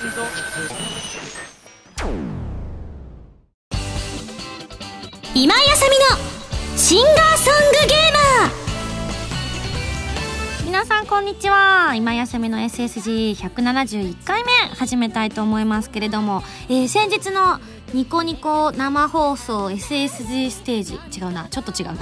今井あさみのシンガーソングゲーマー。皆さんこんにちは。今井あさみの SSG171 回目始めたいと思いますけれども、えー、先日のニコニコ生放送 SSG ステージ。違うな。ちょっと違うな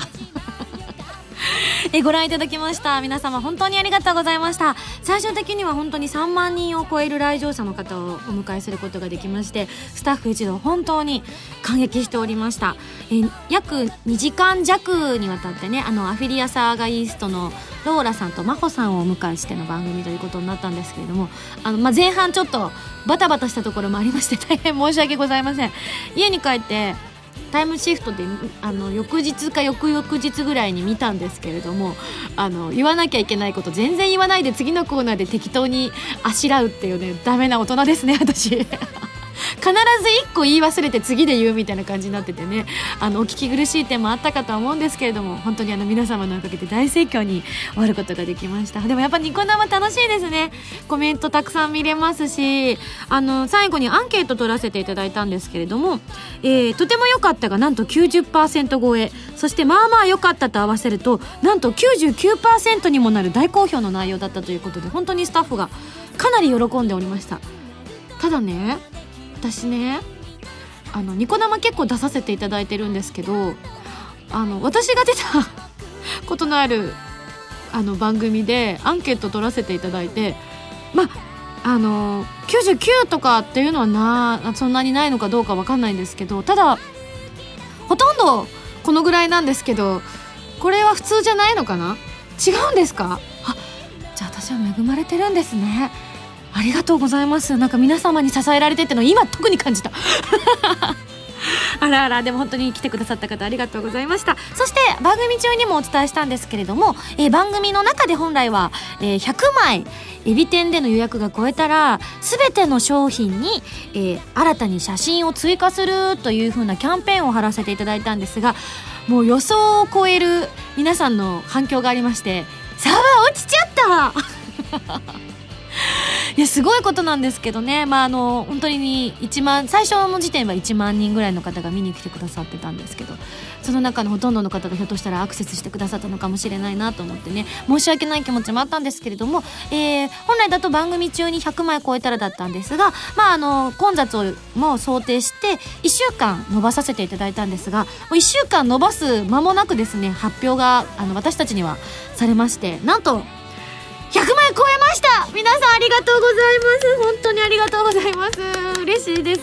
えご覧いただきました。皆様本当にありがとうございました。最終的には本当に3万人を超える来場者の方をお迎えすることができましてスタッフ一同本当に感激しておりました。え約2時間弱にわたってねあのアフィリアサーガイーストのローラさんと真帆さんをお迎えしての番組ということになったんですけれどもあの、まあ、前半ちょっとバタバタしたところもありまして大変申し訳ございません。家に帰ってタイムシフトであの翌日か翌々日ぐらいに見たんですけれどもあの言わなきゃいけないこと全然言わないで次のコーナーで適当にあしらうっていうねダメな大人ですね私。必ず1個言い忘れて次で言うみたいな感じになっててね。あのお聞き苦しい点もあったかとは思うんですけれども本当にあの皆様のおかげで大盛況に終わることができました。でもやっぱニコ生楽しいですね。コメントたくさん見れますしあの最後にアンケート取らせていただいたんですけれども、えー、とても良かったがなんと90%超え。そしてまあまあ良かったと合わせるとなんと99%にもなる大好評の内容だったということで本当にスタッフがかなり喜んでおりました。ただね私ねあのニコ生結構出させていただいてるんですけどあの私が出た ことのあるあの番組でアンケート取らせていただいてまああの99とかっていうのはなそんなにないのかどうか分かんないんですけどただほとんどこのぐらいなんですけどこれは普通じゃないのかな？違うんですか？あじゃあ私は恵まれてるんですね。ありがとうございます。なんか皆様に支えられてっての今特に感じた。あらあらでも本当に来てくださった方ありがとうございました。そして番組中にもお伝えしたんですけれども、えー、番組の中で本来は、えー、100枚エビ天での予約が超えたら全ての商品に、えー、新たに写真を追加するという風なキャンペーンを貼らせていただいたんですがもう予想を超える皆さんの反響がありまして「サーバ落ちちゃったやすごいことなんですけどね。まああの本当に1万最初の時点は1万人ぐらいの方が見に来てくださってたんですけどその中のほとんどの方がひょっとしたらアクセスしてくださったのかもしれないなと思ってね申し訳ない気持ちもあったんですけれども、えー、本来だと番組中に100枚超えたらだったんですがまああの混雑をも想定して1週間延ばさせていただいたんですがもう1週間延ばす間もなくですね発表があの私たちにはされましてなんと100万円超えました。皆さんありがとうございます。本当にありがとうございます。嬉しいです。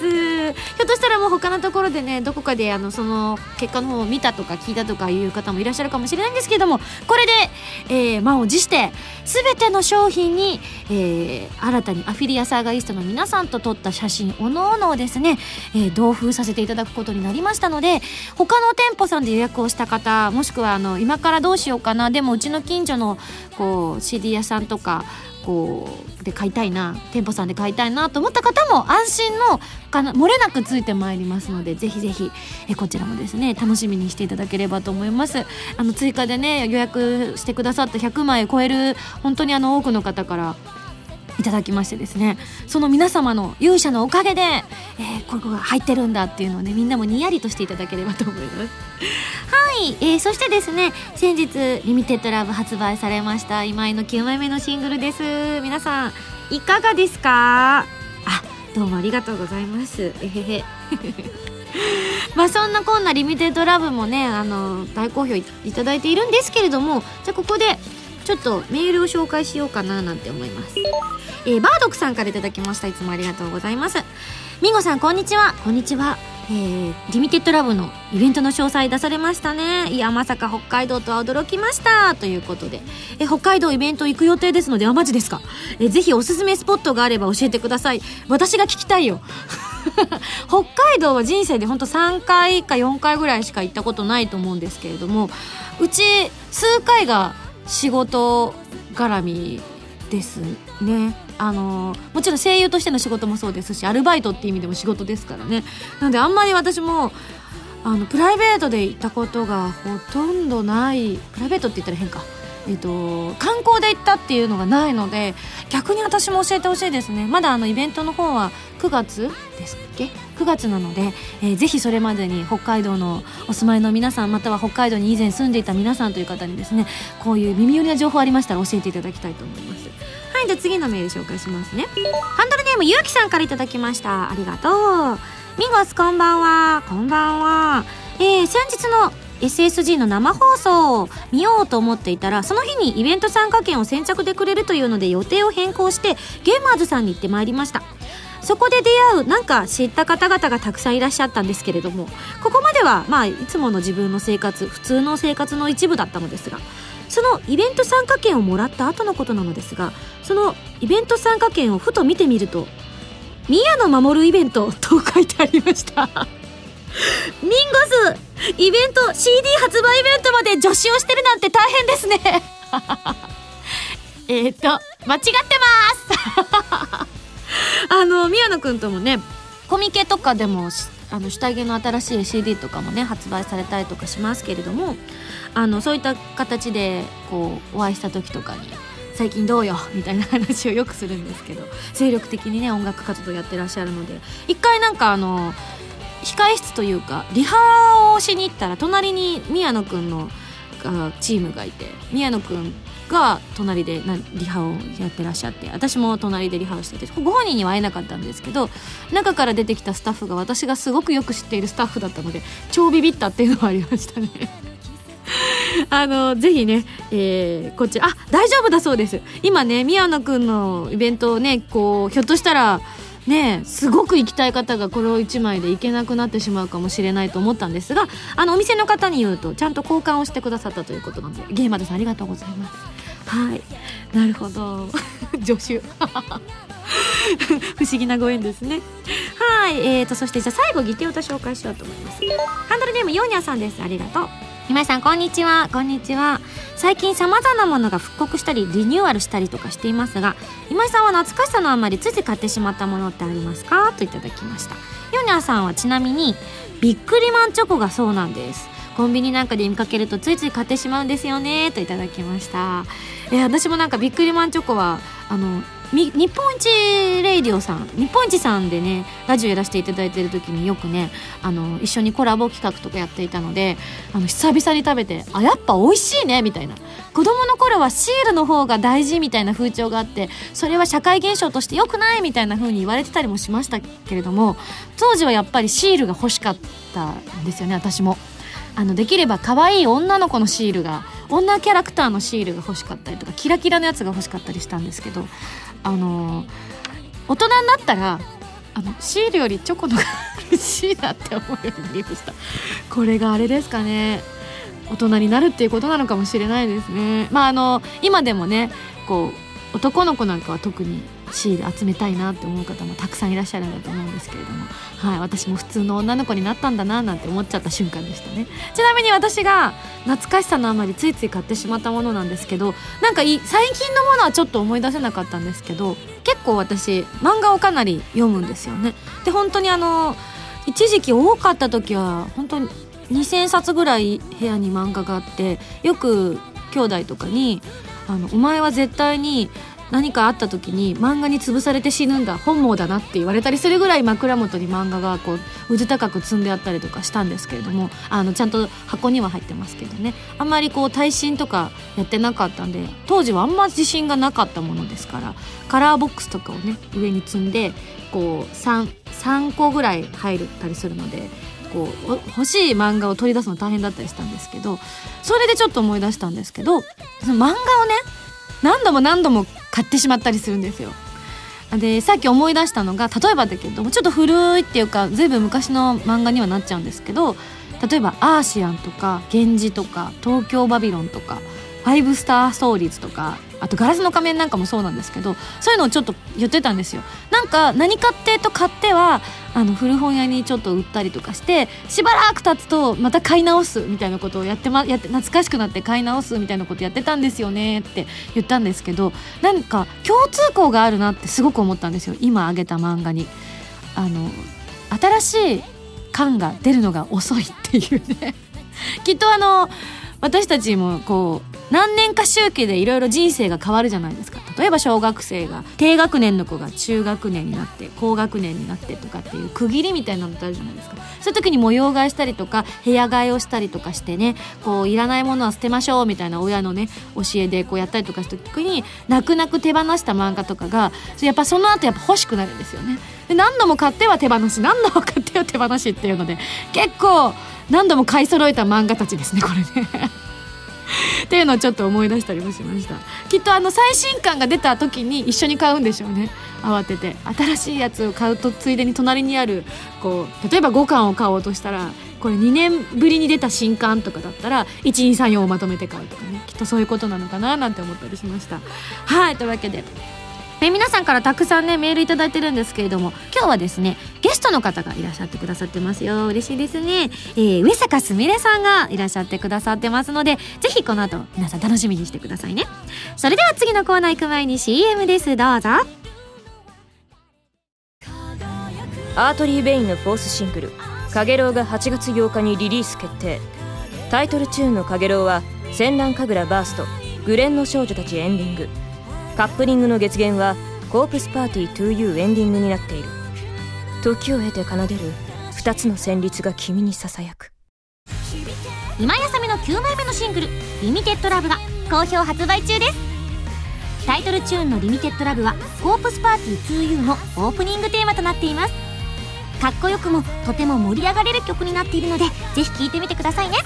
ひょっとしたらもう他のところでねどこかであのその結果の方を見たとか聞いたとかいう方もいらっしゃるかもしれないんですけれどもこれで、えー、満を持して全ての商品に、えー、新たにアフィリアサーガイストの皆さんと撮った写真おのおのをですね、えー、同封させていただくことになりましたので他の店舗さんで予約をした方もしくはあの今からどうしようかなでもうちの近所のこう CD 屋さんとかこうで買いたいな店舗さんで買いたいなと思った方も安心のかな漏れなくついてまいりますのでぜひぜひえこちらもですね楽しみにしていただければと思います。あの追加でね予約してくださった100枚超える本当にあの多くの方からいただきましてですねその皆様の勇者のおかげで、えー、ここが入ってるんだっていうのをねみんなもにやりとしていただければと思います。はい、えー、そしてですね先日リミテッドラブ発売されました今井の9枚目のシングルです。皆さんいかがですか？あどうもありがとうございます。えへへ。まあそんなこんなリミテッドラブもねあの大好評いただいているんですけれどもじゃあここでちょっとメールを紹介しようかななんて思います。えー、バードクさんから頂きました。いつもありがとうございます。みごさんこんにちは。こんにちは。えー、リミテッドラブのイベントの詳細出されましたね。いやまさか北海道とは驚きました。ということで。え北海道イベント行く予定ですのであマジですか。えぜひおすすめスポットがあれば教えてください。私が聞きたいよ。北海道は人生でほんと3回か4回ぐらいしか行ったことないと思うんですけれどもうち数回が仕事絡みですね。あのもちろん声優としての仕事もそうですしアルバイトっていう意味でも仕事ですからね。なのであんまり私もあのプライベートで行ったことがほとんどないプライベートって言ったら変か。えっと、観光で行ったっていうのがないので逆に私も教えてほしいですね。まだあのイベントの方は9月ですっけ？9月なので、えー、ぜひそれまでに北海道のお住まいの皆さんまたは北海道に以前住んでいた皆さんという方にですねこういう耳寄りな情報ありましたら教えていただきたいと思います。はいじゃあ次のメール紹介しますね。ハンドルネームゆうきさんからいただきました。ありがとう。ミゴスこんばんは。こんばんは。えー、先日の SSG の生放送を見ようと思っていたらその日にイベント参加券を先着でくれるというので予定を変更してゲーマーズさんに行ってまいりました。そこで出会うなんか知った方々がたくさんいらっしゃったんですけれどもここまではまあいつもの自分の生活普通の生活の一部だったのですがそのイベント参加券をもらった後のことなのですがそのイベント参加券をふと見てみると「宮野守イベント」と書いてありました。ミンゴスイベント CD 発売イベントまで助手をしてるなんて大変ですね。えっと間違ってます。あの宮野くんともねコミケとかでもあの下着の新しい CD とかもね発売されたりとかしますけれどもあのそういった形でこうお会いした時とかに「最近どうよ」みたいな話をよくするんですけど精力的にね音楽活動やってらっしゃるので一回なんかあの控え室というかリハをしに行ったら隣に宮野くんのチームがいて宮野くんが隣でリハをやってらっしゃって私も隣でリハをしててご本人には会えなかったんですけど中から出てきたスタッフが私がすごくよく知っているスタッフだったので超ビビったっていうのはありましたね。あのぜひね、えー、こっちあ大丈夫だそうです。今ね宮野くんのイベントをねこうひょっとしたらねすごく行きたい方がこれを1枚で行けなくなってしまうかもしれないと思ったんですがあのお店の方に言うとちゃんと交換をしてくださったということなのでゲーマーさんありがとうございます。はい。なるほど。助手。不思議なご縁ですね。はい。えーとそしてじゃあ最後ギテオタ紹介しようと思います。ハンドルネームヨーニャさんです。ありがとう。今井さんこんにちは。こんにちは。最近さまざまなものが復刻したりリニューアルしたりとかしていますが今井さんは懐かしさのあまりついつい買ってしまったものってありますか？といただきました。ヨニャさんはちなみにビックリマンチョコがそうなんです。コンビニなんかで見かけるとついつい買ってしまうんですよね。といただきました。え私もなんかビックリマンチョコはあの日本一レイディオさん日本一さんでねラジオやらせていただいてる時によくねあの一緒にコラボ企画とかやっていたのであの久々に食べてあやっぱ美味しいねみたいな子供の頃はシールの方が大事みたいな風潮があってそれは社会現象として良くないみたいな風に言われてたりもしましたけれども当時はやっぱりシールが欲しかったんですよね私も。あのできれば可愛い女の子のシールが女キャラクターのシールが欲しかったりとかキラキラのやつが欲しかったりしたんですけどあの大人になったらあのシールよりチョコのが嬉しいなって思うようになりました。これがあれですかね。大人になるっていうことなのかもしれないですね。まああの今でもねこう男の子なんかは特にシール集めたいなって思う方もたくさんいらっしゃるんだと思うんですけれども、はい、私も普通の女の子になったんだななんて思っちゃった瞬間でしたね。ちなみに私が懐かしさのあまりついつい買ってしまったものなんですけどなんか最近のものはちょっと思い出せなかったんですけど結構私漫画をかなり読むんですよね。で本当にあの一時期多かった時は本当に2,000冊ぐらい部屋に漫画があってよく兄弟とかにあの「お前は絶対に何かあった時に漫画に潰されて死ぬんだ本望だなって言われたりするぐらい枕元に漫画がこううず高く積んであったりとかしたんですけれどもあのちゃんと箱には入ってますけどね。あんまりこう耐震とかやってなかったんで当時はあんま自信がなかったものですからカラーボックスとかをね上に積んでこう 3, 3個ぐらい入ったりするのでこう欲しい漫画を取り出すの大変だったりしたんですけどそれでちょっと思い出したんですけどその漫画をね何度も何度も買ってしまったりするんですよ。でさっき思い出したのが例えばだけどもちょっと古いっていうか随分昔の漫画にはなっちゃうんですけど例えば「アーシアン」とか「源氏」とか「東京バビロン」とか「ファイブスターストーリーズ」とかあと「ガラスの仮面」なんかもそうなんですけどそういうのをちょっと言ってたんですよ。なんか何かってと買ってはあの古本屋にちょっと売ったりとかしてしばらく経つとまた買い直すみたいなことをやってまやって懐かしくなって買い直すみたいなことやってたんですよねって言ったんですけどなんか共通項があるなってすごく思ったんですよ今あげた漫画に。あの新しい感が出るのが遅いっていうねきっとあの私たちもこう何年か周期でいろいろ人生が変わるじゃないですか。例えば小学生が低学年の子が中学年になって高学年になってとかっていう区切りみたいなのってあるじゃないですか。そういう時に模様替えしたりとか部屋替えをしたりとかしてねこういらないものは捨てましょうみたいな親のね教えでこうやったりとかした時に泣く泣く手放した漫画とかがやっぱその後やっぱ欲しくなるんですよね。で何度も買っては手放し何度も買っては手放しっていうので結構何度も買い揃えた漫画たちですねこれね。っていうのをちょっと思い出したりもしました。きっとあの最新刊が出た時に一緒に買うんでしょうね。慌てて。新しいやつを買うとついでに隣にあるこう例えば5巻を買おうとしたらこれ2年ぶりに出た新刊とかだったら1234をまとめて買うとかね。きっとそういうことなのかななんて思ったりしました。はいというわけで。え皆さんからたくさんねメールいただいてるんですけれども今日はですねゲストの方がいらっしゃってくださってますよ。嬉しいですね、えー、上坂すみれさんがいらっしゃってくださってますのでぜひこの後皆さん楽しみにしてくださいね。それでは次のコーナー行く前に CM です。どうぞ。アートリー・ベインのフォースシングル「かげろう」が8月8日にリリース決定。タイトルチューンの「かげろう」は「戦乱神楽バースト」「グレンの少女たちエンディング」カップリングの月限はコープスパーティー 2U エンディングになっている。時を経て奏でる2つの旋律が君にささやく。今やさみの9枚目のシングル「リミテッドラブが好評発売中です。タイトルチューンの「リミテッドラブはコープスパーティー 2U のオープニングテーマとなっています。かっこよくもとても盛り上がれる曲になっているのでぜひ聴いてみてくださいね。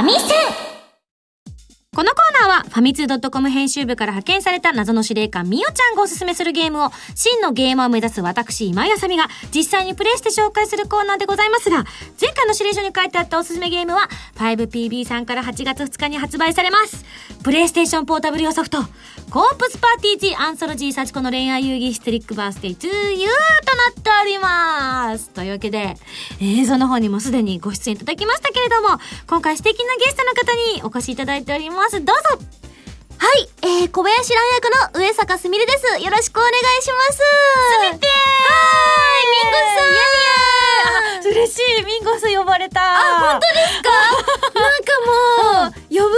ファファミツー .com 編集部から派遣された謎の司令官みおちゃんがおすすめするゲームを真のゲーマーを目指す私今井あさみが実際にプレイして紹介するコーナーでございますが前回の指令書に書いてあったおすすめゲームは 5PB さんから8月2日に発売されますプレイステーションポータブル用ソフトコープスパーティー G アンソロジー幸子の恋愛遊戯ヒストリックバースデー to you となっております。というわけで映像の方にもすでにご出演いただきましたけれども今回素敵なゲストの方にお越しいただいております。どうぞ。はい、えー、小林蘭役の上坂すみれです。よろしくお願いします。すみてー。はい、ミンゴさん。嬉しい。ミンゴス呼ばれた。あ、本当ですか？なんかもう、呼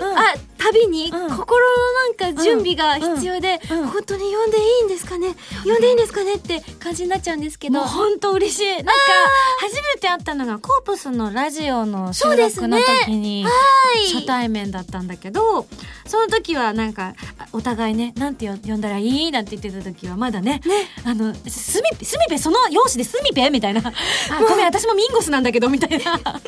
ぶ、うん。あ、たびに、うん。心のなんか準備が必要で、本当に呼んでいいんですかね？呼んでいいんですかねって感じになっちゃうんですけど。もう本当嬉しい。なんか初めて会ったのがコープスのラジオの収録のね時にはい。初対面だったんだけどその時はなんかあお互いねなんてよ呼んだらいいなんて言ってた時はまだねあのすみすみぺその容姿ですみぺみたいな。あごめん私もミンゴスなんだけどみたいな。確か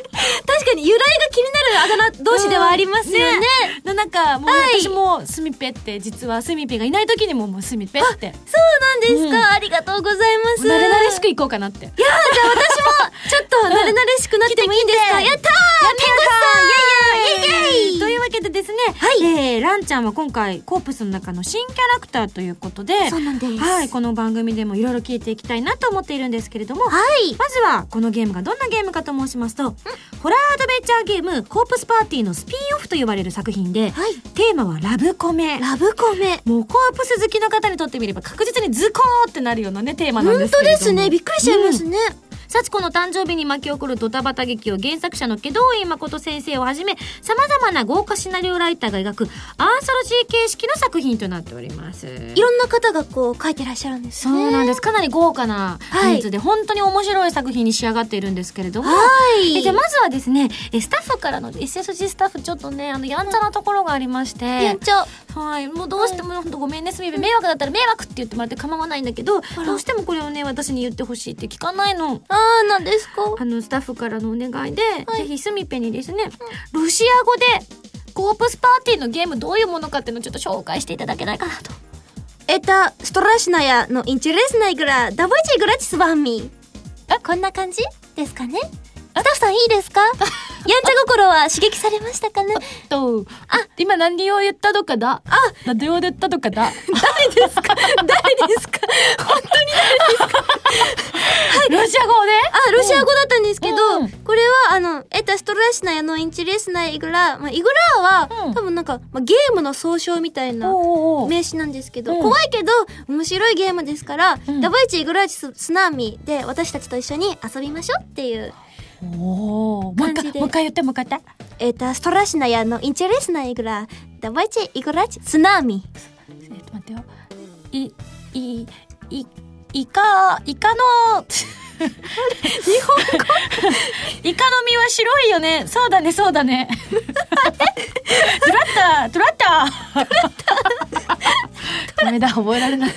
に由来が気になるあだ名同士ではありますよね。ななんかもうはい。私もスミペって実はスミペがいない時にももうスミペって。そうなんですか、うん。ありがとうございます。慣れ慣れしくいこうかなって。いやーじゃあ私もちょっと 慣れ慣れしくなってもいいんですか、やったーミンゴスさんイエイイエイ。イエイ。というわけでですね、はい。えー、ランちゃんは今回コープスの中の新キャラクターということでそうなんです。はい、この番組でもいろいろ聞いていきたいなと思っているんですけれども、はい。まずはこのゲームがどんなゲームかと申しますと、ホラーアドベンチャーゲームコープスパーティーのスピンオフと呼ばれる作品で、はい。テーマはラブコメ。ラブコメ。もうコープス好きの方にとってみれば確実にズコーってなるようなねテーマなんで本すけれども。当ですね。びっくりしちゃいますね、幸子の誕生日に巻き起こるドタバタ劇を原作者の祁答院誠先生をはじめ様々な豪華シナリオライターが描くアンソロジー形式の作品となっております。いろんな方がこう書いてらっしゃるんですね。そうなんです。かなり豪華なはい。人数で本当に面白い作品に仕上がっているんですけれども、はい。えじゃあまずはですねえスタッフからの SSG スタッフちょっとねあのやんちゃなところがありまして、やんちゃはい、もうどうしても本当ごめんねすみれ迷惑だったら迷惑って言ってもらって構わないんだけどら。どうしてもこれをね私に言ってほしいって聞かないの。あーなんですかあのスタッフからのお願いで、はいぜひスミペにですね、ロシア語でコープスパーティーのゲームどういうものかっていうのをちょっと紹介していただけないかなと。 Это страшная, но интересная игра. Давайте играть с вами. あ、こんな感じですかね スタッフさんいいですか？やんちゃ心は刺激されましたかね？と、あ、今何を言ったのかだ？あ、何を言ったのかだ？誰ですか？誰ですか？本当にロシア語であ、ロシア語だったんですけど、うん。これはあの、エタストラシナヤのインチレスナイイグラ、まあ、イグラは、うん。多分なんか、まあ、ゲームの総称みたいな名詞なんですけど、うん。怖いけど面白いゲームですから、うん。ダブイチイグラーチススナーミで私たちと一緒に遊びましょうっていうおーもう一回もう一回言ってもう一回言って。えっ、とストラシナヤのインチェレスナイグラダブイチイグラーチスナーミ。えっと待ってよ。いいいイカイカの日本語。イカの身は白いよね。そうだねそうだね。トゥラッタトゥラッタダメだ覚えられない。あ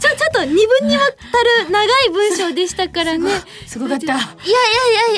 ちょちょっと二分にわたる長い文章でしたからね。すごかった。いやい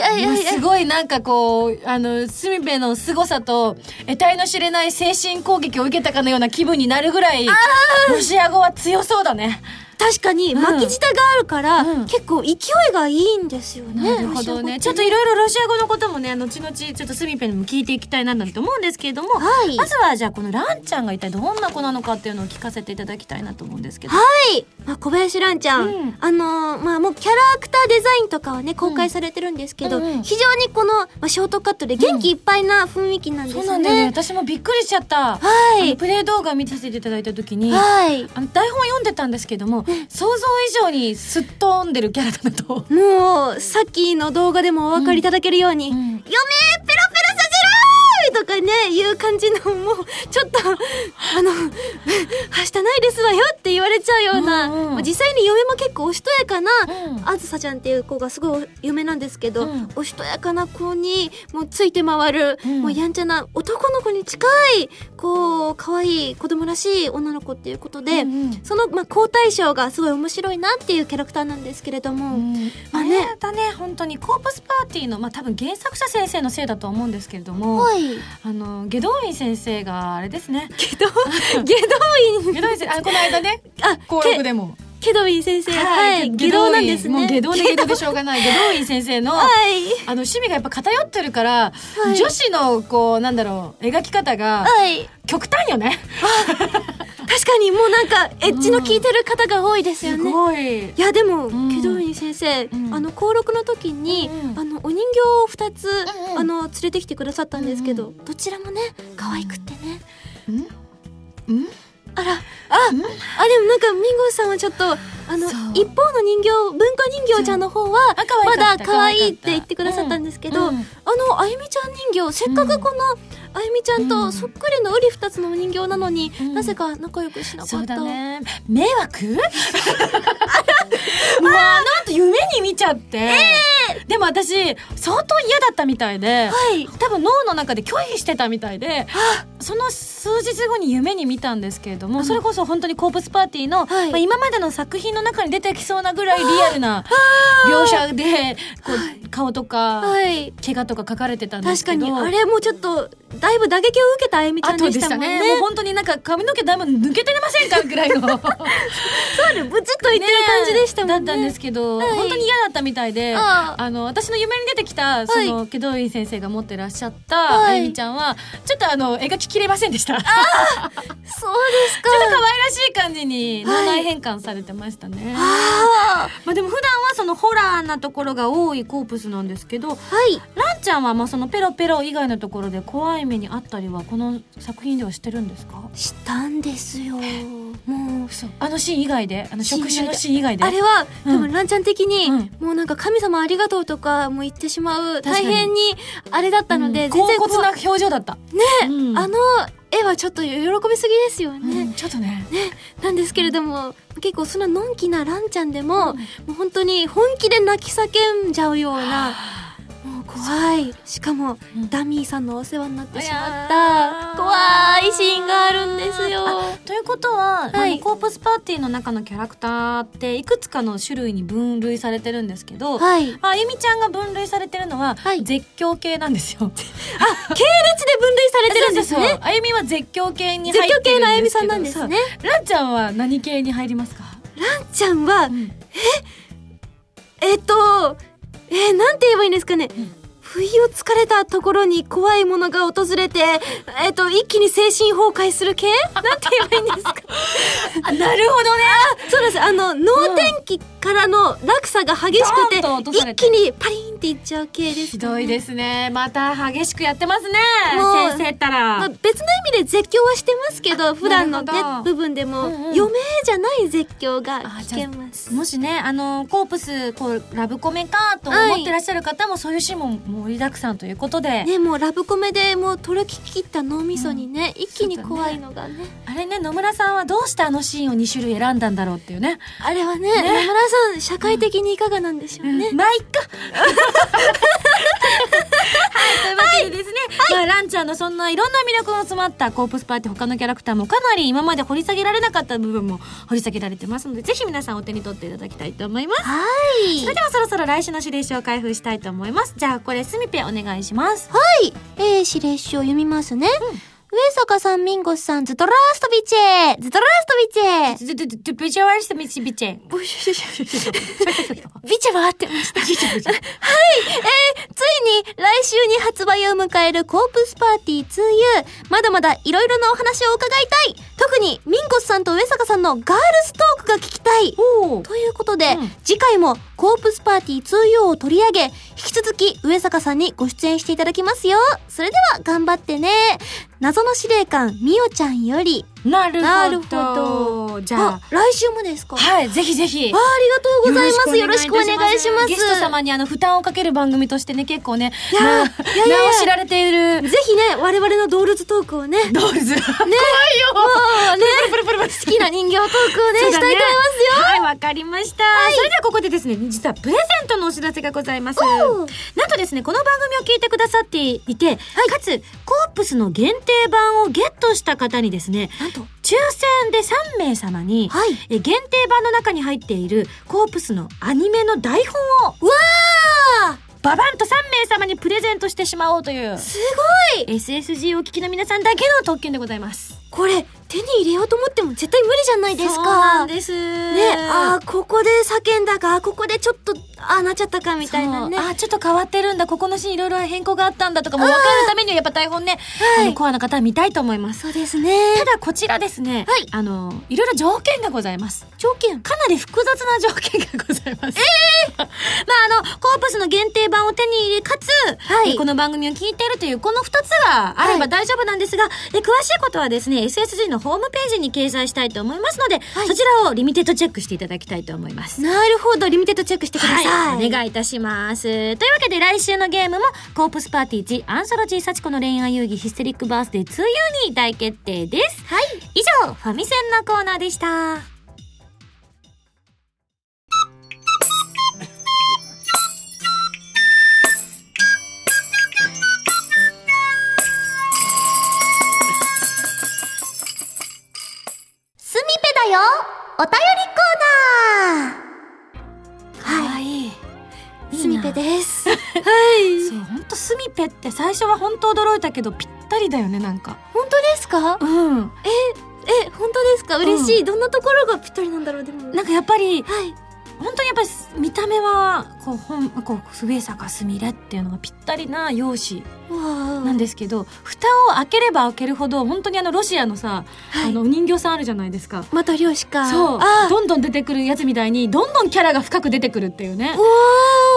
やいやいやいやすごいなんかこうあのスミペの凄さと得体の知れない精神攻撃を受けたかのような気分になるぐらいロシア語は強そうだね確かに巻き舌があるから、うん。結構勢いがいいんですよね。なるほどね。ちょっといろいろロシア語のこともね後々ちょっとスミペにも聞いていきたいななんて思うんですけれども、はい。まずはじゃあこのランちゃんが一体どんな子なのかっていうのを聞かせていただきたいなと思うんですけど、はい、まあ、小林蘭ちゃん、うん。あのーまあもうキャラクターデザインとかはね公開されてるんですけど、うんうん。非常にこの、まあ、ショートカットで元気いっぱいな雰囲気なんですね。そうなんだよね。私もびっくりしちゃった、はい。プレイ動画見させていただいた時に、はい。あの台本読んでたんですけども想像以上にすっ飛んでるキャラだなと。もう、さっきの動画でもお分かりいただけるように、うん嫁ペロとかね、いう感じの、もう、ちょっと、あの、はしたないですわよって言われちゃうような、うんうん。まあ実際に嫁も結構おしとやかな、うん。あずさちゃんっていう子がすごい嫁なんですけど、うん。おしとやかな子にもうついて回る、うん。もうやんちゃな男の子に近いこう可愛い子供らしい女の子っていうことで、うんうん。その、まあ、好対象がすごい面白いなっていうキャラクターなんですけれども、あれだね本当にコープスパーティーのまあ多分原作者先生のせいだと思うんですけれども、はいあの下道院先生があれですね。けどゲドイン。下道院先生あこの間ねあ登録でもケドウィン先生。はい。下道なんですね。もう下道で下道でしょうがない。下道院先生の、はい。あの趣味がやっぱ偏ってるから、はい。女子のこうなんだろう描き方がはい。極端よね。確かにもうなんか エッジの効いてる方が多いですよすね、ごい。いやでも、うん。ケドウィン先生、うん。あの登録の時に、うんうん。あのお人形を2つ、うんうん。あの連れてきてくださったんですけど、どちらもね可愛くってね、うん？あら。ああでもなんかミンゴさんはちょっとあの一方の人形文化人形ちゃんの方はまだ可愛いって言ってくださったんですけど、うん。うんあのあゆみちゃん人形せっかくこの、あゆみちゃんとそっくりのうり二つのお人形なのに、うん。なぜか仲良くしなかった。だね。迷惑？もうあなんと夢に見ちゃって、でも私相当嫌だったみたいで、はい。多分脳の中で拒否してたみたいでその数日後に夢に見たんですけれども、それこそ本当にコープスパーティーの、はい。まあ、今までの作品の中に出てきそうなぐらいリアルな描写でこう顔とか、はい。怪我とか書かれてたんです確かけどにあれもちょっとだいぶ打撃を受けたあゆみちゃん後でしたもんね。ね。もう本当になんか髪の毛だいぶ抜けてませんかぐらいの。そうでブチッと言ってる感じでしたもんね。だったんですけど、はい。本当に嫌だったみたいでああの私の夢に出てきたその、祁答院先生が持ってらっしゃった、はい。あゆみちゃんはちょっとあの描ききれませんでした。ちょっとそうですか。可愛らしい感じに脳内変換されてましたね、あまあ、でも普段はそのホラーなところが多いコープスなんですけどーはい。ランちゃんはまあそのペロペロ以外のところで怖い目にあったりはこの作品ではしてるんですか？したんですよもう嘘あのシーン以外であのシーン以外で？触手のシーン以外。であれは、うん。多分ランちゃん的に、うん。もうなんか神様ありがとうとかも言ってしまう大変にあれだったので、うん。全然高骨な表情だった。ね、うん。あの絵はちょっと喜びすぎですよね、うん。ちょっとね。なんですけれども結構そんなのんきなランちゃんでも、もう本当に本気で泣き叫んじゃうような怖い。しかも、うん。ダミーさんのお世話になってしまった。ー。怖いシーンがあるんですよ。あということは、はい。コープスパーティーの中のキャラクターっていくつかの種類に分類されてるんですけど、はい。あゆみちゃんが分類されてるのは、はい。絶叫系なんですよ。系列で分類されてるんですね。あゆみは絶叫系に絶入ってるんですけど叫系のあゆみさんなんですね。さランちゃんは何系に入りますか、ランちゃんは、うん。えっとえーなんて言えばいいんですかね、不意をつかれたところに怖いものが訪れて、えっと、一気に精神崩壊する系？なんて言えばいいんですか？あなるほどね。そうです。あの、脳天気からの落差が激しくて一気にパリーンっていっちゃう系です、ひどいですね。また激しくやってますね。もう先生ったら、まあ、別の意味で絶叫はしてますけど普段のね部分でも、うんうん。余命じゃない絶叫があ聞けます。もしね。あのコープスこうラブコメかと思ってらっしゃる方も、そういうシーンも盛りだくさんということで、ねもうラブコメでもう取り切った脳みそにね、一気に怖いのがね。あれね野村さんはどうしてあのシーンを2種類選んだんだろうっていうね。あれはね野村さん社会的にいかがなんでしょうね、まあいっか。はい。というわけでですね、まあ、ランちゃんのそんないろんな魅力の詰まったコープスパーティー他のキャラクターもかなり今まで掘り下げられなかった部分も掘り下げられてますのでぜひ皆さんお手に取っていただきたいと思います。はい。それではそろそろ来週の指令書を開封したいと思います。じゃあこれすみぺお願いします。はい。えー、指令書を読みますね。上坂さん、ミンゴスさん、ズドラーストビチェズドラーストビチェずずずずビジュアルしてみちびちブシュシュシュビチェは合ってました。はい。えー、ついに来週に発売を迎えるコープスパーティー 2U。まだまだいろいろなお話を伺いたい。特にミンゴスさんと上坂さんのガールストークが聞きたい。ということで、うん次回もコープスパーティー 2U を取り上げ、引き続き上坂さんにご出演していただきますよ。それでは頑張ってね。謎の司令官、みおちゃんより。なるほどじゃあ。来週もですか？はいぜひぜひ。あありがとうございます。よろしくお願いします。ゲスト様にあの負担をかける番組としてね結構ねいやーまあいやいや。いや名を知られている。ぜひね、我々のドールズトークをね、ドールズ。ね、もうね、好きな人形トークをね、したいと思いますよ。はいわかりました、それではここでですね実はプレゼントのお知らせがございます。なんとですねこの番組を聞いてくださっていて、かつコープスの限定版をゲットした方にですねなんと、抽選で3名様に、はい。え限定版の中に入っているコープスのアニメの台本をうわババンと3名様にプレゼントしてしまおうというーすごい！SSG をお聞きの皆さんだけの特権でございますこれ、手に入れようと思っても絶対無理じゃないですそうなか。んです。ね、あーここで叫んだか、あーここでちょっと、あーなっちゃったかみたいなね。そう。あちょっと変わってるんだ。ここのシーンいろいろ変更があったんだとかも分かるためにはやっぱ台本ね、はい。あのコアな方は見たいと思います。そうですね。た。だこちらですね、はい。あのいろいろ条件がございます。条件。かなり複雑な条件がございます。ええまああの、コープスの限定版を手に入れ、かつ、はい。えこの番組を聞いているという、この二つがあれば大丈夫なんですが、え詳しいことはですね、SSG のホームページに掲載したいと思いますので、はいそちらをリミテッドチェックしていただきたいと思います。なるほど、リミテッドチェックしてください。はい、お願いいたします。というわけで来週のゲームも、コープスパーティー1アンソロジー幸子の恋愛遊戯ヒステリックバースデー 2U に大決定です。はい。以上、ファミセンのコーナーでした。お便りコーナーかわいい。すみぺでです。はい。そう、ほんとスミペって最初は本当驚いたけどぴったりだよね、なんか。本当ですか？うん。え、本当ですか？嬉しい、どんなところがぴったりなんだろうでも。なんかやっぱり、はい。本当にやっぱり見た目は、こう、ほん、こう、上坂すみれっていうのがぴったりな容姿。なんですけど、蓋を開ければ開けるほど、本当にあの、ロシアのさ、はいあの、お人形さんあるじゃないですか。また漁師か。そう。あどんどん出てくるやつみたいに、どんどんキャラが深く出てくるっていうね。おも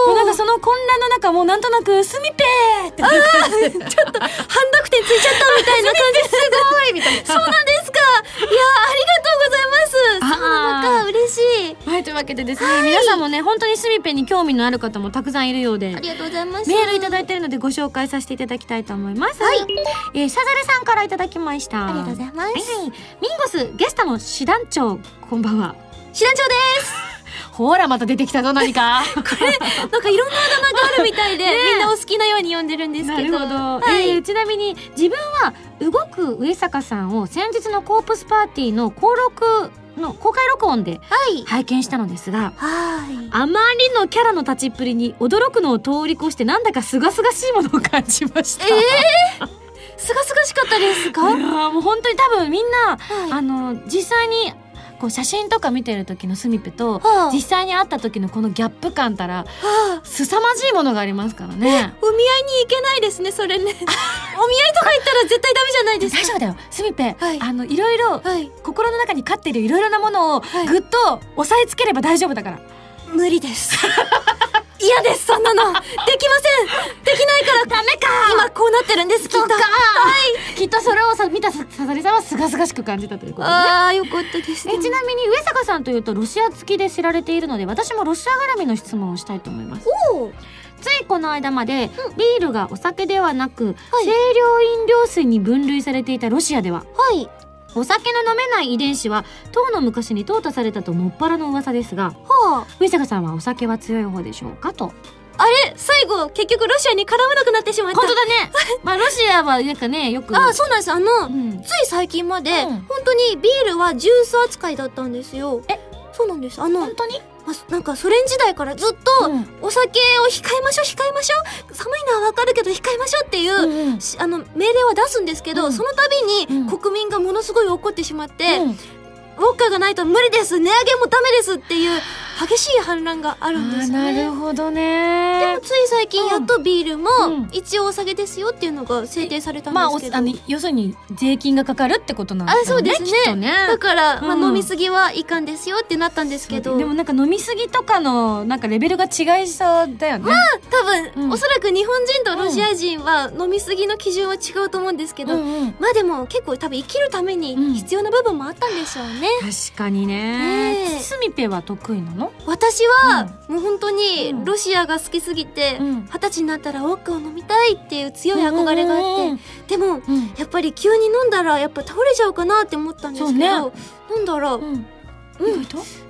ーうなんかその混乱の中、もうなんとなく、スミペーってなる感じで。ちょっと、半濁点ついちゃったみたいな感じ。すごいみたいな。そうなんですかいやありがとうございますそうなのか、嬉しい。はい、というわけでですね、皆さんもね、本当にスミペに興味のある方もたくさんいるようであ、りがとうございます。メールいただいてるのでご紹介させていただきたいと思います。はい。えー、サザレさんからいただきました。ありがとうございます。はいはい。ミンゴス、ゲストの師団長、こんばんは。師団長です ほら、また出てきたぞ、何か。なんかいろんなあだ名があるみたいで、みんなお好きなように呼んでるんですなけど。るほど。はい。えーちなみに、自分は、動く上坂さんを先日のコープスパーティーの登録の公開録音ではい。拝見したのですが、はい。あまりのキャラの立ちっぷりに驚くのを通り越してなんだか清々しいものを感じました。えすがすがしかったですか？いやーもう本当に多分みんな、はいあの実際にこう写真とか見てる時のスミペと、はあ実際に会った時のこのギャップ感たらはあ、凄まじいものがありますからね。お見合いに行けないですね、それね。お見合いとか行ったら絶対ダメじゃないですか。大丈夫だよスミペ、はいあのいろいろはい。心の中に飼ってるいろいろなものをはいぐっと押さえつければ大丈夫だから。無理です。嫌です、そんなの。できません。できないから。ダメか。今こうなってるんです、きっと。はい。きっとそれをさ見たささざりさんはすがすがしく感じたということで。ねああ、よかったです。えちなみに上坂さんというとロシア好きで知られているので私もロシア絡みの質問をしたいと思います。おうついこの間までビールがお酒ではなく、はい。清涼飲料水に分類されていたロシアでは。はい。お酒の飲めない遺伝子は当の昔に淘汰されたともっぱらの噂ですがは上坂さんはお酒は強い方でしょうかとあ。あれ最後、結局ロシアに絡まなくなってしまった。本当だね。まあロシアはなんかねよく。ああ、そうなんです。あの、うん。つい最近まで、うん。本当にビールはジュース扱いだったんですよ。え？そうなんです。あの、本当に？まなんかソ連時代からずっと、うん。お酒を控えましょう控えましょう。寒いのはわかるけど控えましょうっていう、うんうん。しあの命令は出すんですけど、うん。その度に、うん。国民がものすごい怒ってしまって、うんウォッカがないと無理です。値上げもダメですっていう激しい反乱があるんですよあーなねるほどでねもつい最近やっとビールもうん。一応お下げですよっていうのが制定されたんまあおですけど、あの要するに税金がかかるってことなんだろあそうですね。ね。だから、まあ、うん。飲みすぎはいかんですよってなったんですけど。でもなんか飲みすぎとかのなんかレベルが違いそうだよね。多分、うん。おそらく日本人とロシア人は飲みすぎの基準は違うと思うんですけど、うんうん。まあでも結構多分生きるために必要な部分もあったんでしょうね。確かにね。ねえ。スミペは得意なの？私はもう本当にうん。ロシアが好きすぎてうん。二十歳になったらウォッカを飲みたいっていう強い憧れがあってでもうん。やっぱり急に飲んだらやっぱ倒れちゃうかなって思ったんですけど、そう飲んだら「うん。うん。意外と？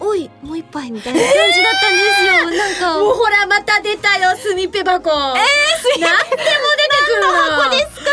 おいもう一杯」みたいな感じだったんですよ。なんかもうほらまた出たよスミペ箱。えー、スミペ。なんでも出てくるの。箱ですか？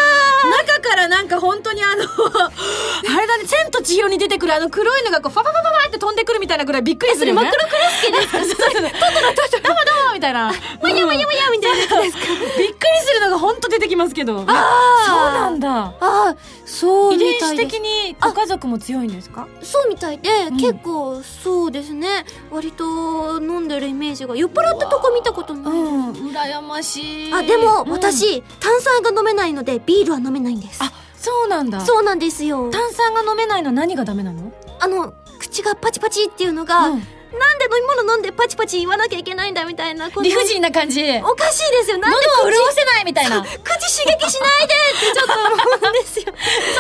中からなんか本当にあの あれだね千と千尋に出てくるあの黒いのがこうファファファファって飛んでくるみたいなぐらいびっくりするよね。マクロクロスケですか。そうそうそう。トトロトトロどうもどうもみたいな。むにゃむにゃむにゃみたいなやつですか。びっくりするのが本当出てきますけど。あそうなんだ。ああそう遺み伝子的にご家族も強いんですか？そうみたいで、ん結構そうですね。割と飲んでるイメージが。酔っ払ったとこ見たことない、ん。羨ましい。あでも、うん。私炭酸が飲めないのでビールは飲めないんです。あそうなんだ。そうなんですよ。炭酸が飲めないの何がダメなの？あの口がパチパチっていうのが、うん。なんで飲み物飲んでパチパチ言わなきゃいけないんだみたいな理不尽な感じ。おかしいですよ。なんで喉を潤せないみたいな。口 口刺激しないでってちょっと思うんですよ。そ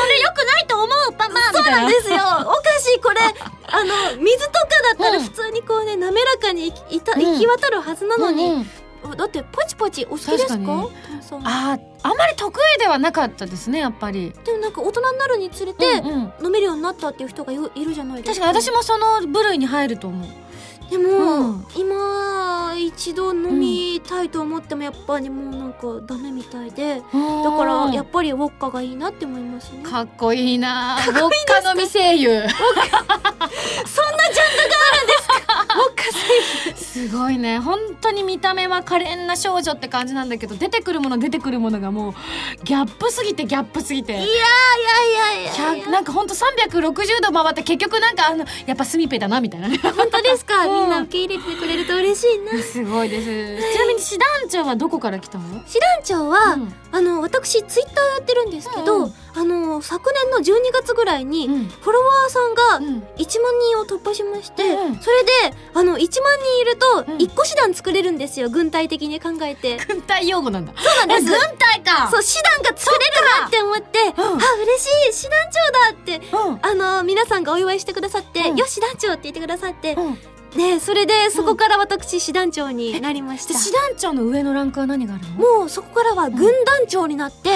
れ良くないと思うパパ。そうなんですよこれあの水とかだったらうん普通にこうね滑らかにいいたうん。行き渡るはずなのに、うんうんだってパチパチお好きですか？確かああんまり得意ではなかったですねやっぱり。でもなんか大人になるにつれて、飲めるようになったっていう人がいるいるじゃないですか。確かに私もその部類に入ると思うでも、うん。今一度飲みたいと思ってもやっぱりもうなんかダメみたいでだからやっぱりウォッカがいいなって思いますね。かっこいいな。ウォッカ飲み声優そんなジャンルがあるんですかウォッカ声優すごいね。本当に見た目は可憐な少女って感じなんだけど出てくるもの出てくるものがもうギャップすぎてギャップすぎて。いやいやいやいやい100やなんかほんと360度回って結局なんかあのやっぱスミペだなみたいな。ね本当ですか、う。んみんな受け入れてくれると嬉しいな。すごいです。ちなみに師団長はどこから来たの？師団長は、うん。あの私ツイッターやってるんですけど、うんうん。あの昨年の12月ぐらいに、うん。フォロワーさんがうん。1万人を突破しまして、うん。それであの1万人いるとうん。1個師団作れるんですよ軍隊的に考えて。軍隊用語なんだ。そうなんです。軍隊か。そう師団が作れるなって思って、うん。あ嬉しい師団長だってうん。あの皆さんがお祝いしてくださって、うん。よし師団長って言ってくださって、うん。ねそれでそこから私師団長になりました。で師団長の上のランクは何があるの？もうそこからは軍団長になって、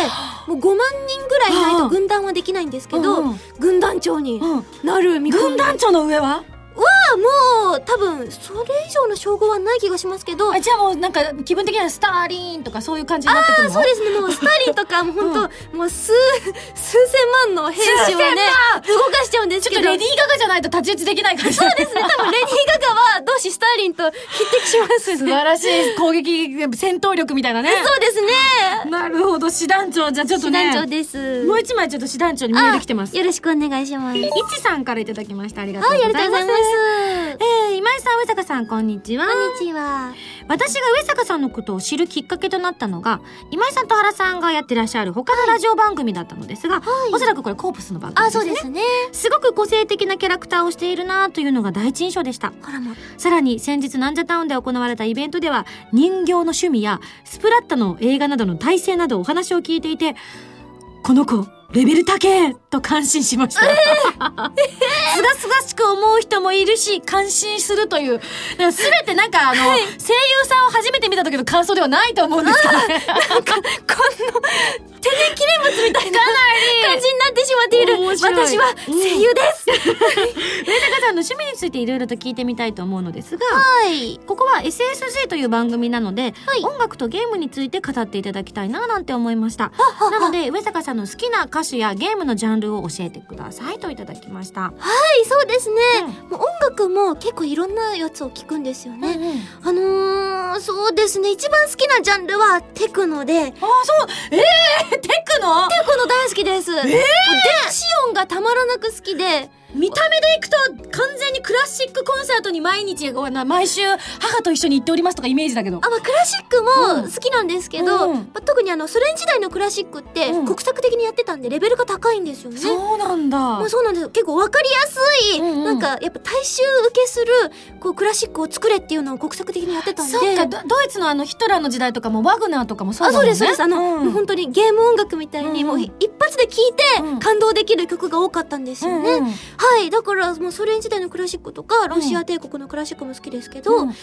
もう5万人ぐらいいないと軍団はできないんですけど、うんうん。軍団長にうんなる見込み。軍団長の上は？もう多分それ以上の称号はない気がしますけど。あじゃあもうなんか気分的にはスターリーンとかそういう感じになってくるの？そうですね。もうスターリンとかもう本当、もう数数千万の兵士をね動かしちゃうんですけど。ちょっとレディー・ガガじゃないと太刀打ちできない感じ。そうですね。多分レディー・ガガは同志スターリンと匹敵しますね。素晴らしい攻撃戦闘力みたいなね。そうですね。なるほど師団長。じゃあちょっとね。師団長です。もう一枚ちょっと師団長にメール来てます。よろしくお願いします。いちさんからいただきました。ありがとうございますえー今今井さん、上坂さん、こんにちは。こんにちは。私が上坂さんのことを知るきっかけとなったのが、今井さんと原さんがやってらっしゃる他のラジオ番組だったのですが、おそらくこれコープスの番組あ、ですね。そうですね。すごく個性的なキャラクターをしているなというのが第一印象でした。あらま。さらに先日ナンジャタウンで行われたイベントでは人形の趣味やスプラッタの映画などの体制などお話を聞いていて、この子、レベル高えと感心しました。すがすがしく思う人もいるし、感心するという、すべてなんかあの、声優さんを初めて見た時の感想ではないと思うんですけどね。なんか、この、天然記念物みたいな感じになってしまっている。私は声優です。上坂さんの趣味についていろいろと聞いてみたいと思うのですが、はい。ここは SSG という番組なので、はい音楽とゲームについて語っていただきたいななんて思いました。なので、上坂さんの好きな歌手やゲームのジャンルを教えてくださいといただきました。はい、そうですね。もう音楽も結構いろんなやつを聞くんですよね。あのー、そうですね。一番好きなジャンルはテクノで、テああ、そう、ええテクノ？クノ大好きです。え電子音がたまらなく好きで、見た目でいくと完全にクラシックコンサートに毎日、ごめんな毎週母と一緒に行っておりますとかイメージだけど。あ、まあ、クラシックも好きなんですけど、うん。まあ、特にあの、ソ連時代のクラシックってうん。国策的にやってたんでレベルが高いんですよね。そうなんだ。まあ、そうなんです。よ結構わかりやすい、うんうん。なんかやっぱ大衆受けするこうクラシックを作れっていうのを国策的にやってたんで。そっか、ドドイツのあのヒトラーの時代とかもワグナーとかもそうだもんね。あそうですそうです。あの、うん。本当にゲーム音楽みたいにうんもう一発で聴いうん。て感動できる曲が多かったんですよね、うんうんはいだからもうソ連時代のクラシックとかロシア帝国のクラシックも好きですけど、うん。まあ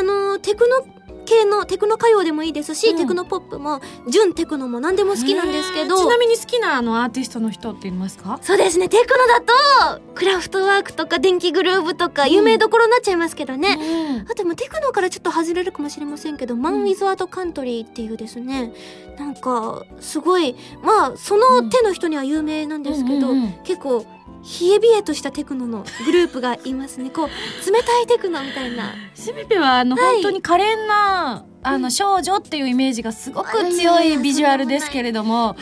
あのテクノ系のテクノ歌謡でもいいですし、うん。テクノポップも純テクノも何でも好きなんですけど、ちなみに好きなあのアーティストの人って言いますか？そうですねテクノだとクラフトワークとか電気グルーヴとか有名どころになっちゃいますけどね、あともテクノからちょっと外れるかもしれませんけど、マン・ウィズ・アート・カントリーっていうですねなんかすごいまあその手の人には有名なんですけど、うんうんうん。結構冷え冷えとしたテクノのグループがいますね。こう冷たいテクノみたいな。シミペはあの、はい。本当に可憐なあの少女っていうイメージがすごく強いビジュアルですけれども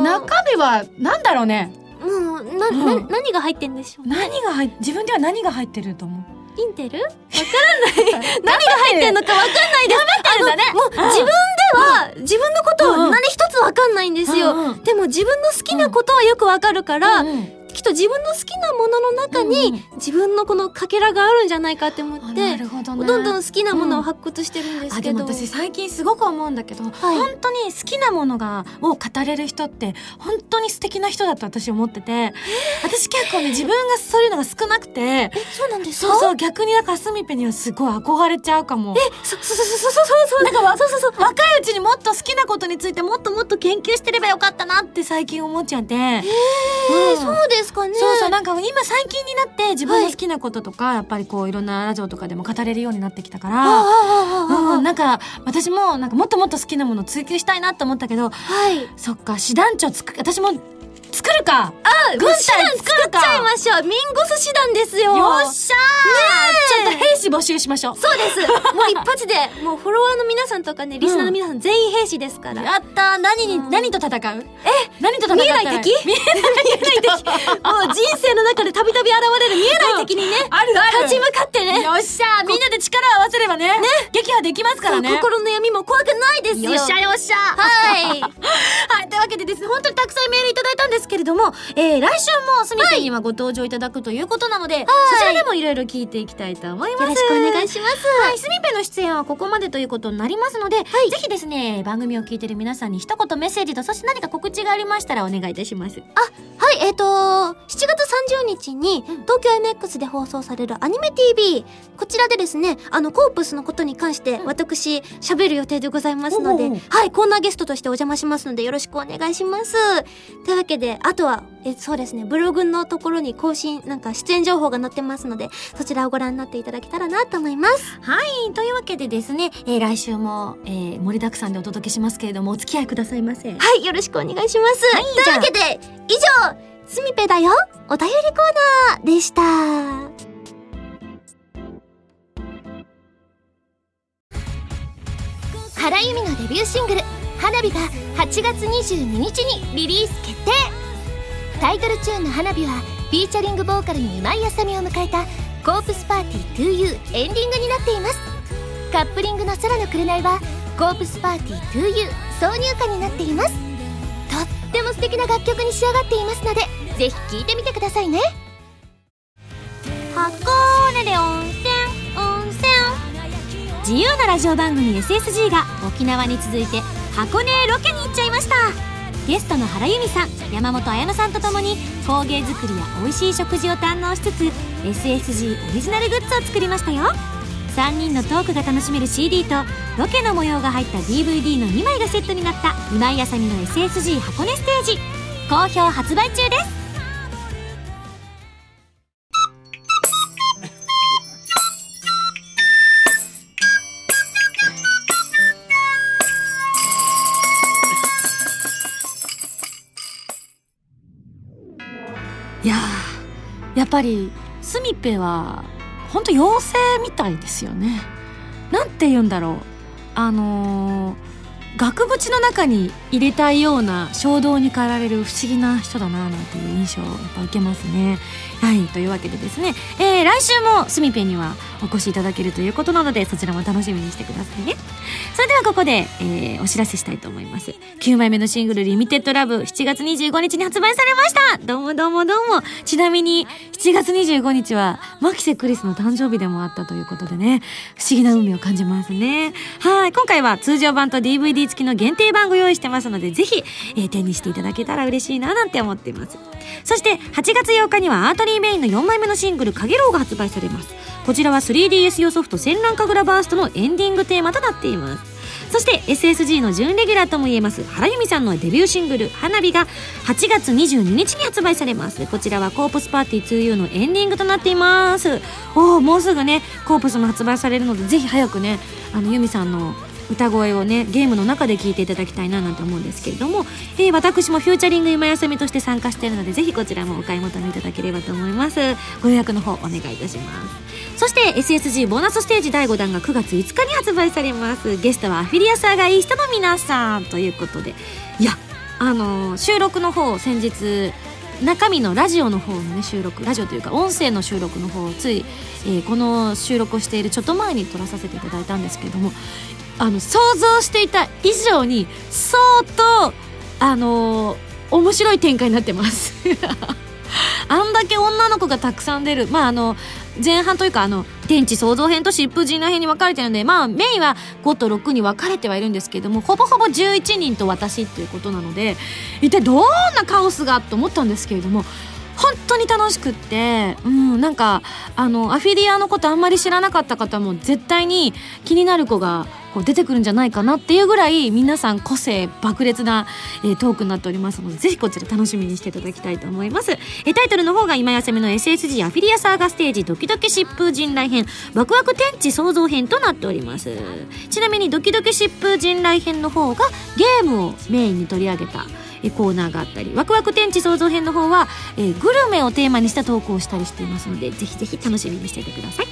中身はなんだろうね。もうな、うん。な何が入ってんでしょうね。何が入っ自分では何が入ってると思う？インテル？わからない。何が入ってんのかわかんないです。あのもう自分では自分のことを何一つわかんないんですよ、うんうん。でも自分の好きなことはよくわかるから、うんうんきっと自分の好きなものの中うん。に自分のこのかけらがあるんじゃないかって思あって、どんどん好きなものを発掘してるんですあでけど、も私最近すごく思うんだけど、い。本当に好きなものがを語れる人って本当に素敵な人だと私思ってて私結構ね自分がそういうのが少なくてえそうなんですか？そうそう逆にだからスミペにはすごい憧れちゃうかも。そそうそうそうそうそうそうなんそうそうそう。若いうちにもっと好きなことについてもっともっと研究してればよかったなって最近思っちゃって、えうん。そうですかね。そうそうなんか今最近になって自分の好きなこととか、やっぱりこういろんなラジオとかでも語れるようになってきたから、うん、なんか私もなんかもっともっと好きなものを追求したいなと思ったけどはい。そっか師団長つく私も作るか？あ軍隊作るか作っちゃいましょう。ミンゴス師団ですよ。よっしゃー、ちょっと兵士募集しましょう。そうです。もう一発でもうフォロワーの皆さんとかねリスナーの皆さん全員兵士ですから、やったー。何に、うん。何と戦う？え何と戦った？ら見えない敵。見えない敵。もう人生の中でたびたび現れる。見えない敵にね、あるある。立ち向かってね。よっしゃー。みんなで力を合わせればね撃破できますからね。心の闇も怖くないですよ。よっしゃよっしゃはい。はい、というわけでですね、本当にたくさんメールいただいたんですけれども、えー、来週もスミペにはご登場いただくということなので、そちらでもいろいろ聞いていきたいと思います。よろしくお願いします。はい、スミペの出演はここまでということになりますので、ぜひですね、番組を聞いてる皆さんに一言メッセージと、そして何か告知がありましたらお願いいたします。はい、えっ、と、7月30日に、東京 MX で放送されるアニメ TV、こちらでですね、あの、コープスのことに関して、私、喋る予定でございますのではい、コーナーゲストとしてお邪魔しますので、よろしくお願いします。というわけで、あとは、え、そうですね、ブログのところに更新、なんか出演情報が載ってますので、そちらをご覧になっていただけたらなと思います。はい、というわけでですね、えー、来週も、えー、盛りだくさんでお届けしますけれども、お付き合いくださいませ。はい、よろしくお願いします。はいというわけで、以上、すみぺだよ、お便りコーナーでした。原由美のデビューシングル「花火」が8月22日にリリース決定タイトルチューンの「花火」はフィーチャリングボーカルに今井あさみを迎えたコープスパーティー 2U エンディングになっています。カップリングの空の紅はコープスパーティー 2U 挿入歌になっています。とっても素敵な楽曲に仕上がっていますのでぜひ聴いてみてくださいね。箱根で温泉温泉。自由なラジオ番組 SSG が沖縄に続いて箱根ロケに行っちゃいました。ゲストの原由美さん山本彩乃さんとともに工芸作りや美味しい食事を堪能しつつ SSG オリジナルグッズを作りましたよ。3人のトークが楽しめる CD とロケの模様が入った DVD の2枚がセットになった今井あさみの SSG 箱根ステージ。好評発売中です。ぱりスミペは本当妖精みたいですよね。なんて言うんだろう。あのー額縁の中に入れたいような衝動に駆られる不思議な人だななんていう印象をやっぱ受けますね。はいというわけでですね、えー来週もスミペにはお越しいただけるということなのでそちらも楽しみにしてくださいね。それではここで、えーお知らせしたいと思います。9枚目のシングル「リミテッドラブ7月25日に発売されましたどうもどうもどうもちなみに7月25日はマキセクリスの誕生日でもあったということでね不思議な運命を感じますねはい今回は通常版と DVD 付きの限定版ご用意してますのでぜひ、えー手にしていただけたら嬉しいななんて思っています。そして8月8日にはアートリーメインの4枚目のシングル「かげろう」が発売されます。こちらは 3DS 用ソフト「戦乱神楽バースト」のエンディングテーマとなっています。そして SSG の準レギュラーともいえます原由美さんのデビューシングル「花火」が8月22日に発売されます。こちらはコープスパーティー 2U のエンディングとなっています。おおもうすぐねコープスも発売されるのでぜひ早くねあの由美さんの歌声をねゲームの中で聴いていただきたいななんて思うんですけれども、えー私もフューチャリング今休みとして参加しているのでぜひこちらもお買い求めいただければと思います。ご予約の方お願いいたします。そして SSG ボーナスステージ第5弾が9月5日に発売されます。ゲストはアフィリアサーがいい人の皆さんということで。いやあのー収録の方先日中身のラジオの方のね収録ラジオというか音声の収録の方をつい、えーこの収録をしているちょっと前に撮らさせていただいたんですけれどもあの想像していた以上に相当あのー面白い展開になってます。あんだけ女の子がたくさん出る。まああの前半というかあの天地創造編と疾風陣内編に分かれてるのでまあメインは5と6に分かれてはいるんですけれどもほぼほぼ11人と私っていうことなので一体どんなカオスがと思ったんですけれども本当に楽しくって、うん、なんかあのアフィリアのことあんまり知らなかった方も絶対に気になる子がこう出てくるんじゃないかなっていうぐらい皆さん個性爆裂な、えートークになっておりますのでぜひこちら楽しみにしていただきたいと思います、えータイトルの方が今休みの SSG アフィリアサーガステージドキドキ疾風陣雷編ワクワク天地創造編となっております。ちなみにドキドキ疾風陣雷編の方がゲームをメインに取り上げたえコーナーがあったりワクワク天地創造編の方は、グルメをテーマにした投稿をしたりしていますのでぜひぜひ楽しみにしていてください。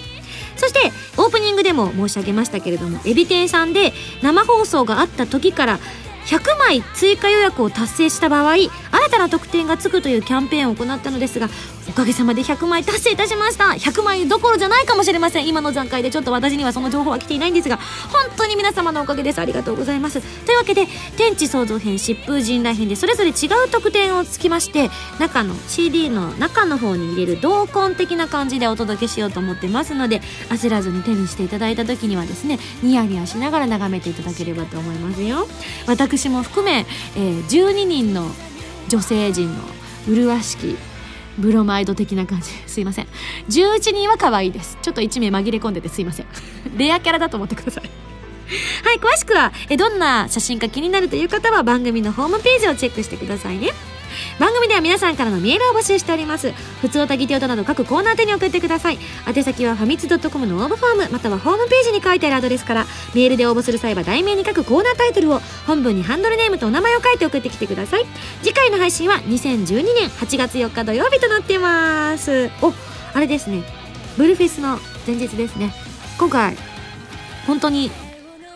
そしてオープニングでも申し上げましたけれどもエビ天さんで生放送があった時から100枚追加予約を達成した場合新たな特典がつくというキャンペーンを行ったのですがおかげさまで100枚達成いたしました。100枚どころじゃないかもしれません。今の段階でちょっと私にはその情報は来ていないんですが本当に皆様のおかげです。ありがとうございます。というわけで天地創造編疾風陣雷編でそれぞれ違う特典をつきまして中の CD の中の方に入れる同梱的な感じでお届けしようと思ってますので焦らずに手にしていただいた時にはですねニヤニヤしながら眺めていただければと思いますよ。私も含め、えー12人の女性陣の麗しきブロマイド的な感じ。すいません。11人は可愛いです。ちょっと1名紛れ込んでてすいません。レアキャラだと思ってください。はい詳しくはえどんな写真か気になるという方は番組のホームページをチェックしてくださいね。番組では皆さんからのメールを募集しております。普通おたぎておたなど各コーナー宛に送ってください。宛先はファミツドットコムの応募フォームまたはホームページに書いてあるアドレスからメールで応募する際は題名に書くコーナータイトルを本文にハンドルネームとお名前を書いて送ってきてください。次回の配信は2012年8月4日土曜日となってます。おあれですね。ブルフェスの前日ですね。今回本当に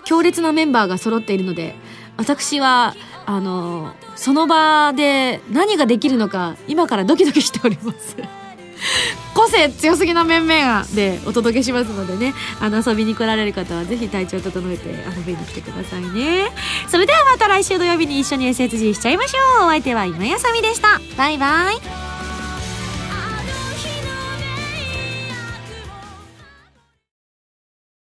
強烈なメンバーが揃っているので私はあのその場で何ができるのか今からドキドキしております。個性強すぎな面々でお届けしますのでねあの遊びに来られる方は是非体調整えて遊びに来てくださいね。それではまた来週土曜日に一緒に SSG しちゃいましょう。お相手は今やさみでした。バイバイ。